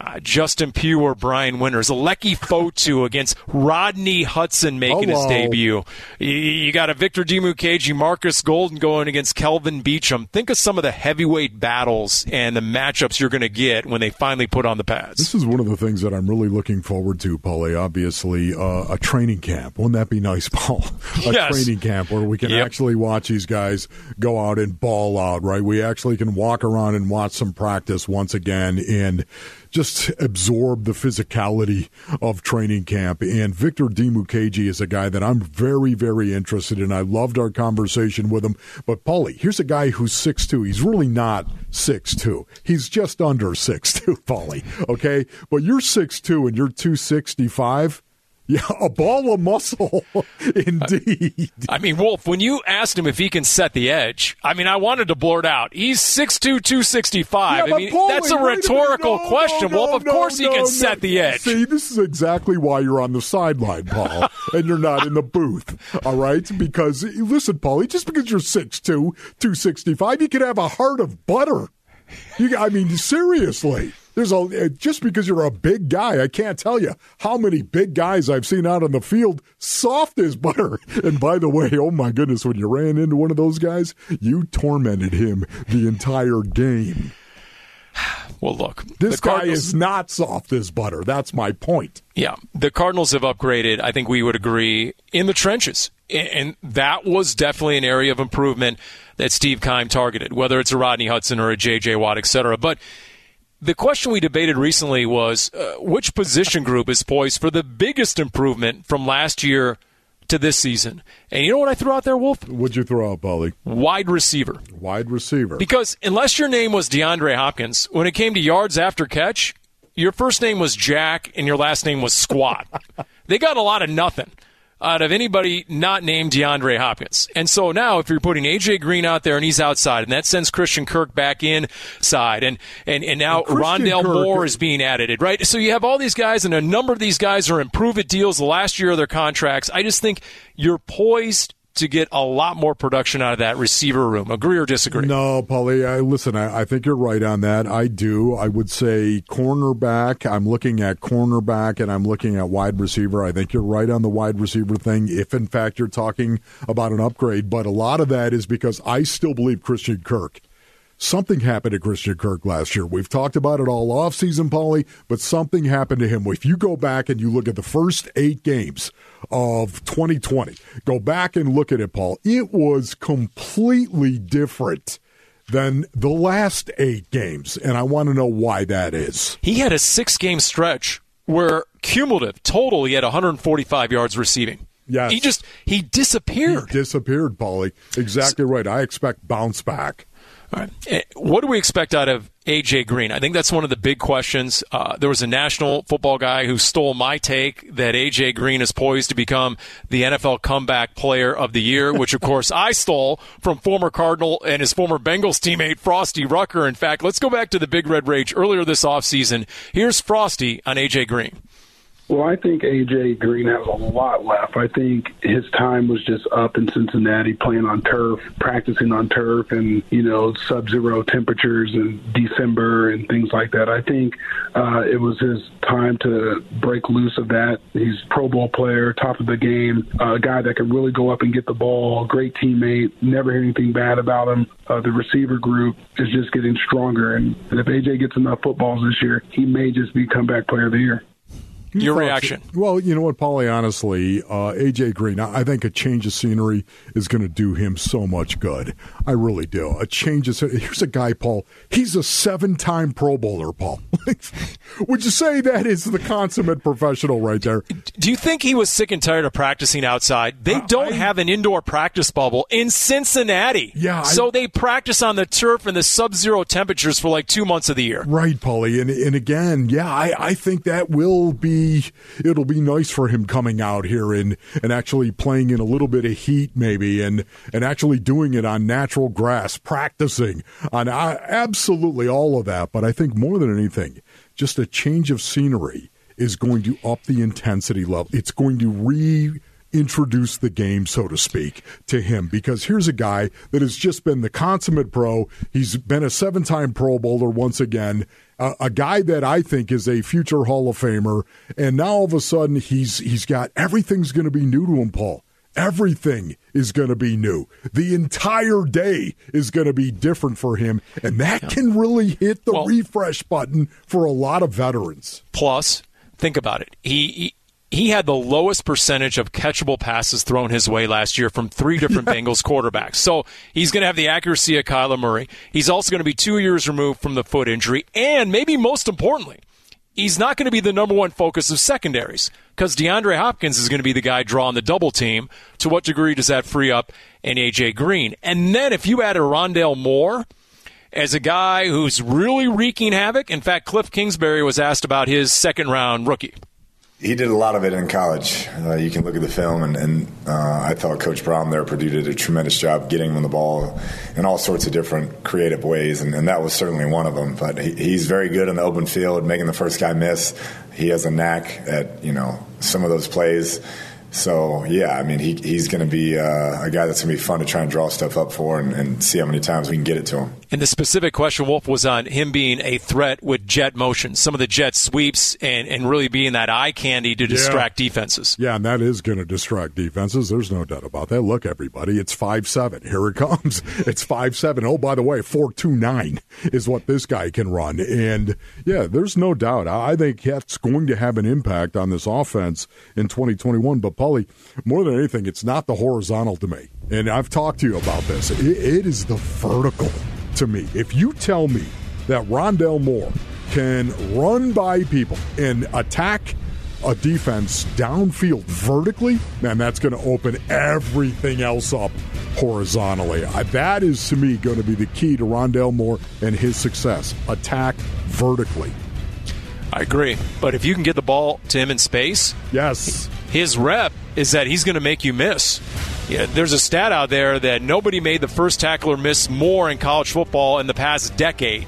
[SPEAKER 4] uh, Justin Pugh or Brian Winters, Leki Fotu against Rodney Hudson making
[SPEAKER 2] Hello.
[SPEAKER 4] his debut. You, you got a Victor Dimukeje, Marcus Golden going against Kelvin Beachum. Think of some of the heavyweight battles and the matchups you're going to get when they finally put on the pads.
[SPEAKER 2] This is one of the things that I'm really looking forward to, Paulie. Obviously, uh, a training camp. Wouldn't that be nice, [laughs] Paul? A
[SPEAKER 4] Yes.
[SPEAKER 2] training camp where we can
[SPEAKER 4] Yep.
[SPEAKER 2] actually watch these guys go out and ball out, right? We actually can walk around and watch some practice once again and just absorb the physicality of training camp. And Victor Dimukeje is a guy that I'm very, very interested in. I loved our conversation with him. But Paulie, here's a guy who's 6'2". He's really not 6'2". He's just under 6'2", [laughs] Paulie. Okay? But you're 6'2", and you're 265. [laughs] Yeah, a ball of muscle, [laughs] indeed.
[SPEAKER 4] I mean, Wolf, when you asked him if he can set the edge, I mean, I wanted to blurt out. He's 6'2", 265.
[SPEAKER 2] Yeah,
[SPEAKER 4] I mean,
[SPEAKER 2] Paulie,
[SPEAKER 4] that's a rhetorical
[SPEAKER 2] No,
[SPEAKER 4] question,
[SPEAKER 2] no,
[SPEAKER 4] Wolf. Of
[SPEAKER 2] no,
[SPEAKER 4] course he can set the edge.
[SPEAKER 2] See, this is exactly why you're on the sideline, Paul, [laughs] and you're not in the booth. All right? Because listen, Paulie, just because you're 6'2", 265, you could have a heart of butter. You, I mean, seriously. There's a eh, just because you're a big guy, I can't tell you how many big guys I've seen out on the field, soft as butter. [laughs] And by the way, oh my goodness, when you ran into one of those guys, you tormented him the entire game. [sighs]
[SPEAKER 4] Well, look,
[SPEAKER 2] This guy is not soft as butter. That's my point.
[SPEAKER 4] Yeah, the Cardinals have upgraded. I think we would agree in the trenches, and and that was definitely an area of improvement that Steve Keim targeted, whether it's a Rodney Hudson or a J.J. Watt, et cetera. But the question we debated recently was uh, which position group is poised for the biggest improvement from last year to this season. And you know what I threw out there, Wolf?
[SPEAKER 2] What'd you throw out, Paulie?
[SPEAKER 4] Wide receiver.
[SPEAKER 2] Wide receiver.
[SPEAKER 4] Because unless your name was DeAndre Hopkins, when it came to yards after catch, your first name was Jack and your last name was Squat. [laughs] they got a lot of nothing out of anybody not named DeAndre Hopkins. And so now if you're putting AJ Green out there and he's outside and that sends Christian Kirk back inside and and, and now
[SPEAKER 2] And
[SPEAKER 4] Rondale
[SPEAKER 2] Kirk-
[SPEAKER 4] Moore is being added, right? So you have all these guys and a number of these guys are improve it deals the last year of their contracts. I just think you're poised to get a lot more production out of that receiver room. Agree or disagree?
[SPEAKER 2] No, Paulie, I, listen, I, I think you're right on that. I do. I would say cornerback. I'm looking at cornerback and I'm looking at wide receiver. I think you're right on the wide receiver thing, if in fact you're talking about an upgrade. But a lot of that is because I still believe Christian Kirk. Something happened to Christian Kirk last year. We've talked about it all offseason, Paulie, but something happened to him. If you go back and you look at the first eight games of 2020, go back and look at it, Paul, it was completely different than the last eight games. And I want to know why that is.
[SPEAKER 4] He had a six game stretch where cumulative total he had 145 yards receiving.
[SPEAKER 2] Yes.
[SPEAKER 4] He just he disappeared.
[SPEAKER 2] Disappeared, Paulie. Exactly right. I expect bounce back.
[SPEAKER 4] Eh, What do we expect out of AJ Green? I think that's one of the big questions. Uh, there was a national football guy who stole my take that AJ Green is poised to become the NFL comeback player of the year, which of [laughs] course I stole from former Cardinal and his former Bengals teammate Frosty Rucker. In fact, let's go back to the Big Red Rage earlier this offseason. Here's Frosty on AJ Green.
[SPEAKER 12] Well, I think AJ Green has a lot left. I think his time was just up in Cincinnati, playing on turf, practicing on turf, and you know sub-zero temperatures in December and things like that. I think uh, it was his time to break loose of that. He's Pro Bowl player, top of the game, a guy that can really go up and get the ball. Great teammate. Never hear anything bad about him. Uh, the receiver group is just getting stronger, and if AJ gets enough footballs this year, he may just be comeback player of the year.
[SPEAKER 4] Your reaction?
[SPEAKER 2] Well, you know what, Paulie, honestly, uh, AJ Green, I I think a change of scenery is going to do him so much good. I really do. A change of here's a guy, Paul. He's a seven-time Pro Bowler, Paul. [laughs] Would you say that is the consummate professional right there?
[SPEAKER 4] Do you think he was sick and tired of practicing outside? They don't have an indoor practice bubble in Cincinnati.
[SPEAKER 2] Yeah, I-
[SPEAKER 4] so they practice on the turf in the sub-zero temperatures for like two months of the year.
[SPEAKER 2] Right, Paulie, and and again, yeah, I, I think that will be it'll be nice for him coming out here and and actually playing in a little bit of heat, maybe, and and actually doing it on natural grass, practicing on uh, absolutely all of that. But I think more than anything, just a change of scenery is going to up the intensity level. It's going to re introduced the game, so to speak, to him because here's a guy that has just been the consummate pro. He's been a seven time Pro Bowler once again. A guy that I think is a future Hall of Famer, and now all of a sudden he's he's got everything's going to be new to him, Paul. Everything is going to be new. The entire day is going to be different for him, and that yeah. can really hit the well, refresh button for a lot of veterans.
[SPEAKER 4] Plus, think about it. He, he he had the lowest percentage of catchable passes thrown his way last year from three different. [laughs] Bengals quarterbacks. So he's going to have the accuracy of Kyler Murray. He's also going to be two years removed from the foot injury. And maybe most importantly, he's not going to be the number one focus of secondaries because DeAndre Hopkins is going to be the guy drawing the double team. To what degree does that free up an A.J. Green? And then if you add a Rondale Moore as a guy who's really wreaking havoc, in fact, Cliff Kingsbury was asked about his second round rookie
[SPEAKER 13] he did a lot of it in college. Uh, you can look at the film, and, and uh, I thought Coach Brohm there Purdue did a tremendous job getting him the ball in all sorts of different creative ways, and, and that was certainly one of them. But he, he's very good in the open field, making the first guy miss. He has a knack at you know some of those plays. So yeah, I mean he, he's going to be uh, a guy that's going to be fun to try and draw stuff up for and, and, see how many times we can get it to him.
[SPEAKER 4] And the specific question, Wolf, was on him being a threat with jet motion, some of the jet sweeps, and, and really being that eye candy to distract yeah. defenses.
[SPEAKER 2] Yeah, and that is going to distract defenses. There's no doubt about that. Look, everybody, it's five seven. Here it comes. [laughs] It's five seven. Oh, by the way, four two nine is what this guy can run. And yeah, there's no doubt. I think that's going to have an impact on this offense in 2021. But Paulie, more than anything, it's not the horizontal to me. And I've talked to you about this. it, it is the vertical to me. If you tell me that Rondale Moore can run by people and attack a defense downfield vertically, man, that's going to open everything else up horizontally. That is, to me, going to be the key to Rondale Moore and his success. Attack vertically.
[SPEAKER 4] I agree. But if you can get the ball to him in space,
[SPEAKER 2] yes,
[SPEAKER 4] his rep is that he's going to make you miss. Yeah, there's a stat out there that nobody made the first tackler miss more in college football in the past decade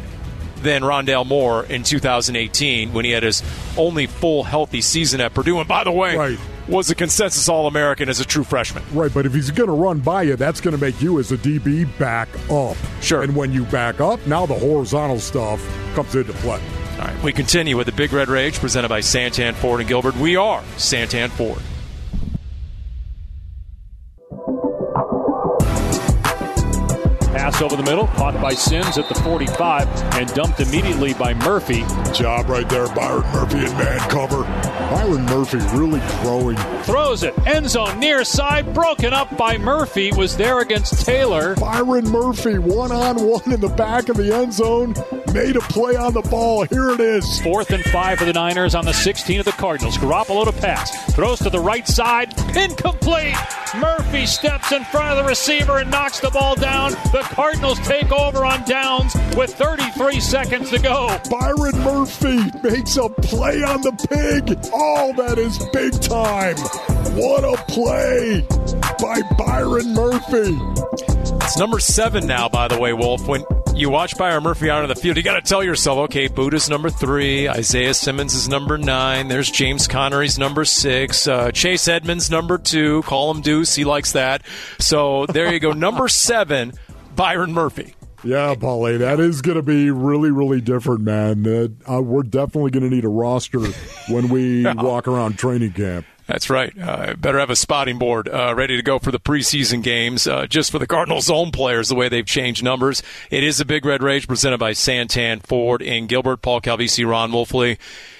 [SPEAKER 4] than Rondale Moore in 2018 when he had his only full healthy season at Purdue. And by the way, right. was a consensus All American as a true freshman.
[SPEAKER 2] Right, but if he's going to run by you, that's going to make you as a DB back up.
[SPEAKER 4] Sure.
[SPEAKER 2] And when you back up, now the horizontal stuff comes into play.
[SPEAKER 4] All right, we continue with the Big Red Rage presented by Santan Ford and Gilbert. We are Santan Ford.
[SPEAKER 11] Pass over the middle, caught by Sims at the 45, and dumped immediately by Murphy.
[SPEAKER 2] Job right there, Byron Murphy in man cover. Byron Murphy really growing.
[SPEAKER 11] Throws it, end zone near side, broken up by Murphy. Was there against Taylor.
[SPEAKER 2] Byron Murphy, one on one in the back of the end zone, made a play on the ball. Here it is.
[SPEAKER 11] Fourth and five for the Niners on the 16 of the Cardinals. Garoppolo to pass, throws to the right side, incomplete. Murphy steps in front of the receiver and knocks the ball down. The Cardinals take over on downs with 33 seconds to go.
[SPEAKER 2] Byron Murphy makes a play on the pig. Oh, that is big time. What a play by Byron Murphy.
[SPEAKER 4] It's number seven now, by the way, Wolf. When you watch Byron Murphy out on the field, you got to tell yourself, okay, Budda's number three, Isaiah Simmons is number nine, there's James Conner's number six, uh, Chase Edmonds number two, call him Deuce, he likes that. So there you go, [laughs] number seven. Byron Murphy.
[SPEAKER 2] Yeah, Paulie, that is going to be really, really different, man. Uh, uh, we're definitely going to need a roster when we [laughs] yeah. walk around training camp.
[SPEAKER 4] That's right. Uh, better have a spotting board uh, ready to go for the preseason games, uh, just for the Cardinals' own players, the way they've changed numbers. It is a Big Red Rage presented by Santan Ford in Gilbert, Paul Calvisi, Ron Wolfley.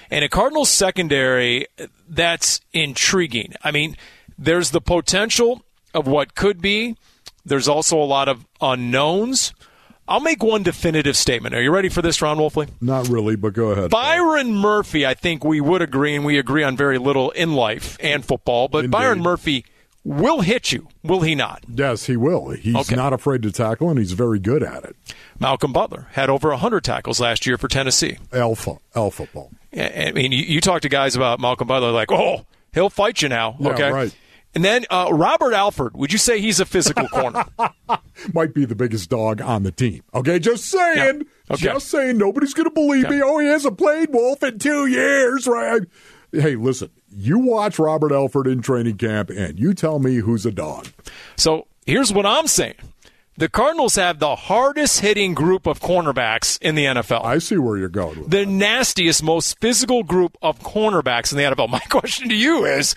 [SPEAKER 4] And a Cardinals secondary that's intriguing. I mean, there's the potential of what could be – there's also a lot of unknowns. I'll make one definitive statement. Are you ready for this, Ron Wolfley?
[SPEAKER 2] Not really, but go ahead.
[SPEAKER 4] Byron Murphy, I think we would agree, and we agree on very little in life and football, but Indeed. Byron Murphy will hit you, will he not?
[SPEAKER 2] Yes, he will. He's okay. not afraid to tackle, and he's very good at it.
[SPEAKER 4] Malcolm Butler had over 100 tackles last year for Tennessee.
[SPEAKER 2] Alpha, alpha ball.
[SPEAKER 4] I mean, you, you talk to guys about Malcolm Butler, like, oh, he'll fight you now.
[SPEAKER 2] Yeah,
[SPEAKER 4] okay,
[SPEAKER 2] right.
[SPEAKER 4] And then uh, Robert Alford, would you say he's a physical corner? [laughs]
[SPEAKER 2] Might be the biggest dog on the team. Okay, just saying. Yeah. Okay. Just saying. Nobody's going to believe okay. me. Oh, he hasn't played Wolf in two years, right? Hey, listen, you watch Robert Alford in training camp and you tell me who's a dog.
[SPEAKER 4] So here's what I'm saying. The Cardinals have the hardest hitting group of cornerbacks in the NFL.
[SPEAKER 2] I see where you're going. With
[SPEAKER 4] the nastiest, most physical group of cornerbacks in the NFL. [laughs] My question to you is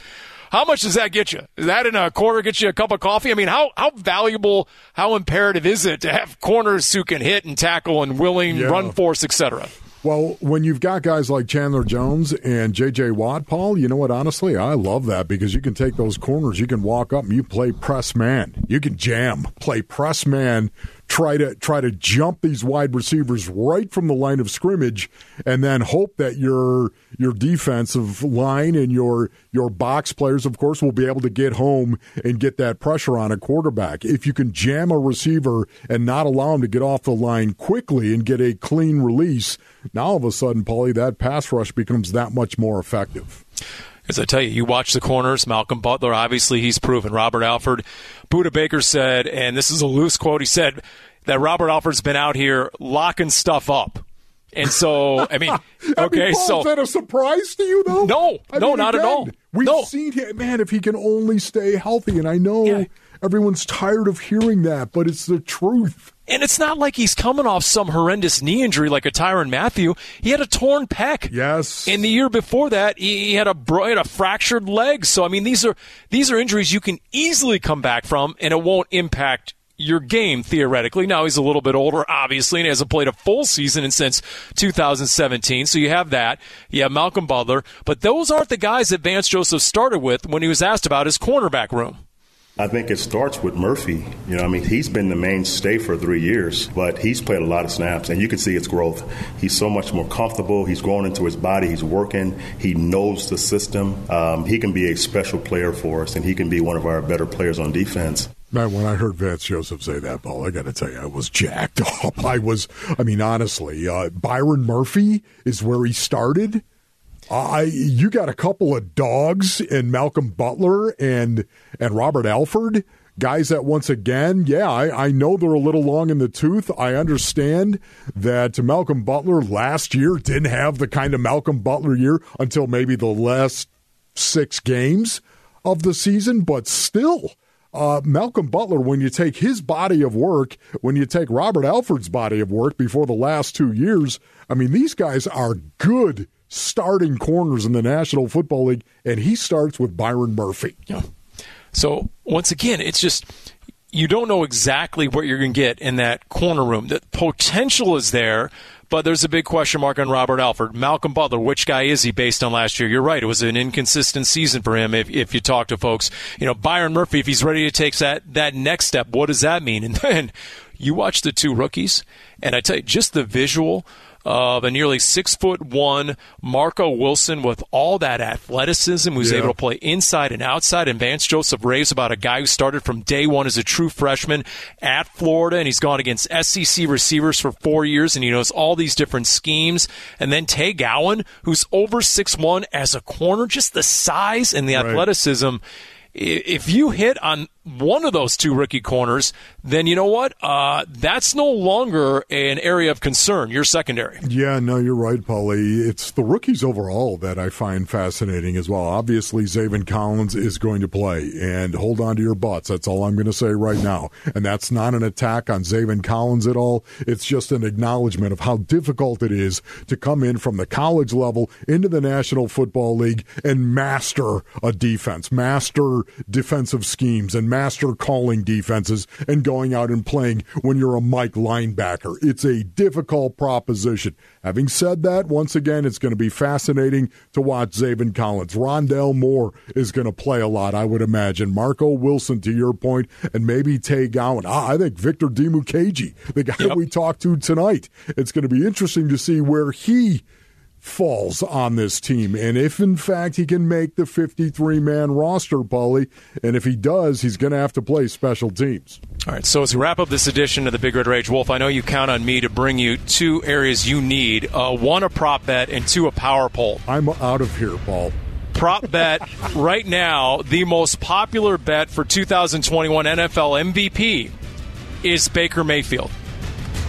[SPEAKER 4] how much does that get you? Is that in a quarter get you a cup of coffee? I mean, how, how valuable, how imperative is it to have corners who can hit and tackle and willing
[SPEAKER 2] Yeah.
[SPEAKER 4] run force, etc.?
[SPEAKER 2] Well, when you've got guys like Chandler Jones and J.J. Watt, Paul, you know what? Honestly, I love that because you can take those corners, you can walk up and you play press man, you can jam, play press man, try to try to jump these wide receivers right from the line of scrimmage, and then hope that your your defensive line and your your box players, of course, will be able to get home and get that pressure on a quarterback. If you can jam a receiver and not allow him to get off the line quickly and get a clean release, now all of a sudden, Paulie, that pass rush becomes that much more effective.
[SPEAKER 4] As I tell you, you watch the corners. Malcolm Butler, obviously, he's proven. Robert Alford, Budda Baker said, and this is a loose quote. He said that Robert Alford's been out here locking stuff up. And so, I mean, [laughs] okay,
[SPEAKER 2] I mean,
[SPEAKER 4] so
[SPEAKER 2] is that a surprise to you, though?
[SPEAKER 4] No,
[SPEAKER 2] I
[SPEAKER 4] no,
[SPEAKER 2] mean,
[SPEAKER 4] not at all.
[SPEAKER 2] We've
[SPEAKER 4] No.
[SPEAKER 2] seen him, man. If he can only stay healthy, and I know everyone's tired of hearing that, but it's the truth.
[SPEAKER 4] And it's not like he's coming off some horrendous knee injury like a Tyrann Mathieu. He had a torn pec.
[SPEAKER 2] Yes.
[SPEAKER 4] And the year before that, he he had a bro- he had a fractured leg. So I mean, these are these are injuries you can easily come back from, and it won't impact your game theoretically. Now he's a little bit older, obviously, and hasn't played a full season since 2017. So you have that. You have Malcolm Butler, but those aren't the guys that Vance Joseph started with when he was asked about his cornerback room.
[SPEAKER 6] I think it starts with Murphy. You know, I mean, he's been the mainstay for three years, but he's played a lot of snaps, and you can see his growth. He's so much more comfortable. He's grown into his body. He's working. He knows the system. Um, he can be a special player for us, and he can be one of our better players on defense.
[SPEAKER 2] Man, when I heard Vance Joseph say that, Paul, I got to tell you, I was jacked [laughs] up. I was, I mean, honestly, uh, Byron Murphy is where he started. I, you got a couple of dogs in Malcolm Butler and and Robert Alford, guys that once again, yeah, I, I know they're a little long in the tooth. I understand that Malcolm Butler last year didn't have the kind of Malcolm Butler year until maybe the last six games of the season, but still, uh, Malcolm Butler, when you take his body of work, when you take Robert Alford's body of work before the last two years, I mean, these guys are good starting corners in the National Football League, and he starts with Byron Murphy. Yeah.
[SPEAKER 4] So once again, it's just you don't know exactly what you're going to get in that corner room. The potential is there, but there's a big question mark on Robert Alford. Malcolm Butler, which guy is he based on last year? You're right. It was an inconsistent season for him if, if you talk to folks. You know, Byron Murphy, if he's ready to take that, that next step, what does that mean? [laughs] And then you watch the two rookies, and I tell you, just the visual of a nearly six foot one Marco Wilson with all that athleticism, who's
[SPEAKER 2] Yeah.
[SPEAKER 4] able to play inside and outside. And Vance Joseph raves about a guy who started from day one as a true freshman at Florida, and he's gone against SEC receivers for four years, and he knows all these different schemes. And then Tay Gowan, who's over six one as a corner, just the size and the
[SPEAKER 2] Right.
[SPEAKER 4] athleticism. If you hit on one of those two rookie corners, then you know what? Uh, that's no longer an area of concern. Your secondary.
[SPEAKER 2] Yeah, no, you're right, Paulie. It's the rookies overall that I find fascinating as well. Obviously, Zaven Collins is going to play, and hold on to your butts. That's all I'm going to say right now. And that's not an attack on Zaven Collins at all. It's just an acknowledgement of how difficult it is to come in from the college level into the National Football League and master a defense, master defensive schemes, and master calling defenses and going out and playing when you're a Mike linebacker. It's a difficult proposition. Having said that, once again, it's going to be fascinating to watch Zaven Collins. Rondale Moore is going to play a lot, I would imagine. Marco Wilson, to your point, and maybe Tay Gowan. Ah, I think Victor Dimukeje, the guy that we talked to tonight. It's going to be interesting to see where he falls on this team. And if, in fact, he can make the 53 man roster, Paulie, and if he does, he's going to have to play special teams.
[SPEAKER 4] All right, so as we wrap up this edition of the Big Red Rage Wolf, I know you count on me to bring you two areas you need uh, one, a prop bet, and two, a power poll.
[SPEAKER 2] I'm out of here, Paul.
[SPEAKER 4] Prop bet [laughs] right now, the most popular bet for 2021 NFL MVP is Baker Mayfield.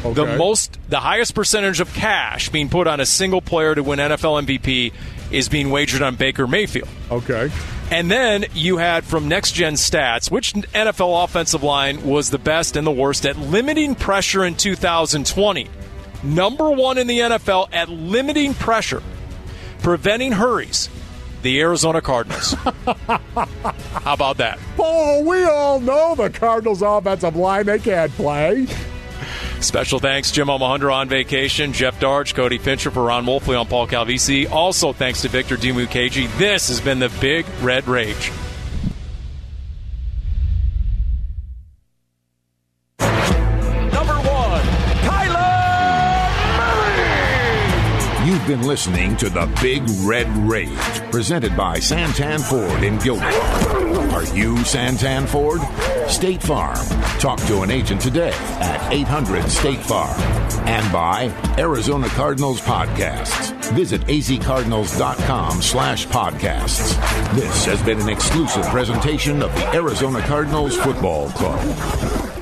[SPEAKER 4] The most, the highest percentage of cash being put on a single player to win NFL MVP is being wagered on Baker Mayfield.
[SPEAKER 2] Okay.
[SPEAKER 4] And then you had from Next Gen Stats, which NFL offensive line was the best and the worst at limiting pressure in 2020. Number one in the NFL at limiting pressure, preventing hurries, the Arizona Cardinals. [laughs] How about that?
[SPEAKER 2] Oh, we all know the Cardinals' offensive line, they can't play.
[SPEAKER 4] Special thanks, Jim Omohundro on vacation, Jeff Darch, Cody Fincher for Ron Wolfley on Paul Calvisi. Also thanks to Victor Dimukeje. This has been the Big Red Rage.
[SPEAKER 1] Number one, Kyler Murray. You've been listening to the Big Red Rage, presented by Santan Ford in Gilbert. Are you Santan Ford? State Farm. Talk to an agent today at 800 State Farm. And by Arizona Cardinals Podcasts. Visit azcardinals.com slash podcasts. This has been an exclusive presentation of the Arizona Cardinals Football Club.